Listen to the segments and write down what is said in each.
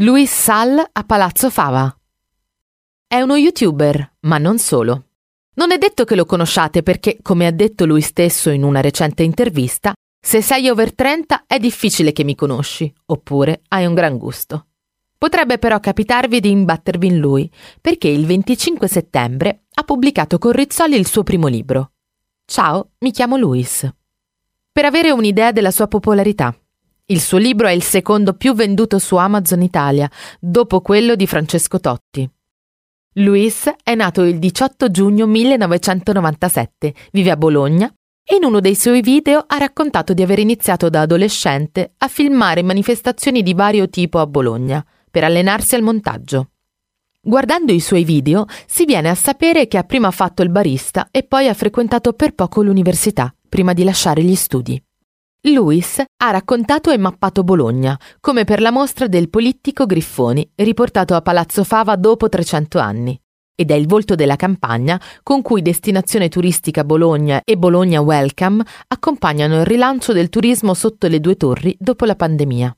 Luis Sal a Palazzo Fava. È uno youtuber, ma non solo. Non è detto che lo conosciate perché, come ha detto lui stesso in una recente intervista, se sei over 30 è difficile che mi conosci, oppure hai un gran gusto. Potrebbe però capitarvi di imbattervi in lui, perché il 25 settembre ha pubblicato con Rizzoli il suo primo libro. Ciao, mi chiamo Luis. Per avere un'idea della sua popolarità. Il suo libro è il secondo più venduto su Amazon Italia, dopo quello di Francesco Totti. Luis è nato il 18 giugno 1997, vive a Bologna e in uno dei suoi video ha raccontato di aver iniziato da adolescente a filmare manifestazioni di vario tipo a Bologna per allenarsi al montaggio. Guardando i suoi video si viene a sapere che ha prima fatto il barista e poi ha frequentato per poco l'università, prima di lasciare gli studi. Luis ha raccontato e mappato Bologna, come per la mostra del Polittico Griffoni, riportato a Palazzo Fava dopo 300 anni. Ed è il volto della campagna con cui Destinazione Turistica Bologna e Bologna Welcome accompagnano il rilancio del turismo sotto le due torri dopo la pandemia.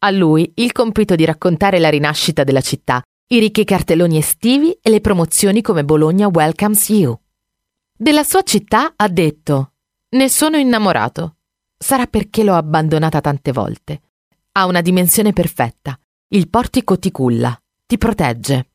A lui il compito di raccontare la rinascita della città, i ricchi cartelloni estivi e le promozioni come Bologna Welcomes You. Della sua città ha detto: Ne sono innamorato. Sarà perché l'ho abbandonata tante volte. Ha una dimensione perfetta. Il portico ti culla, ti protegge.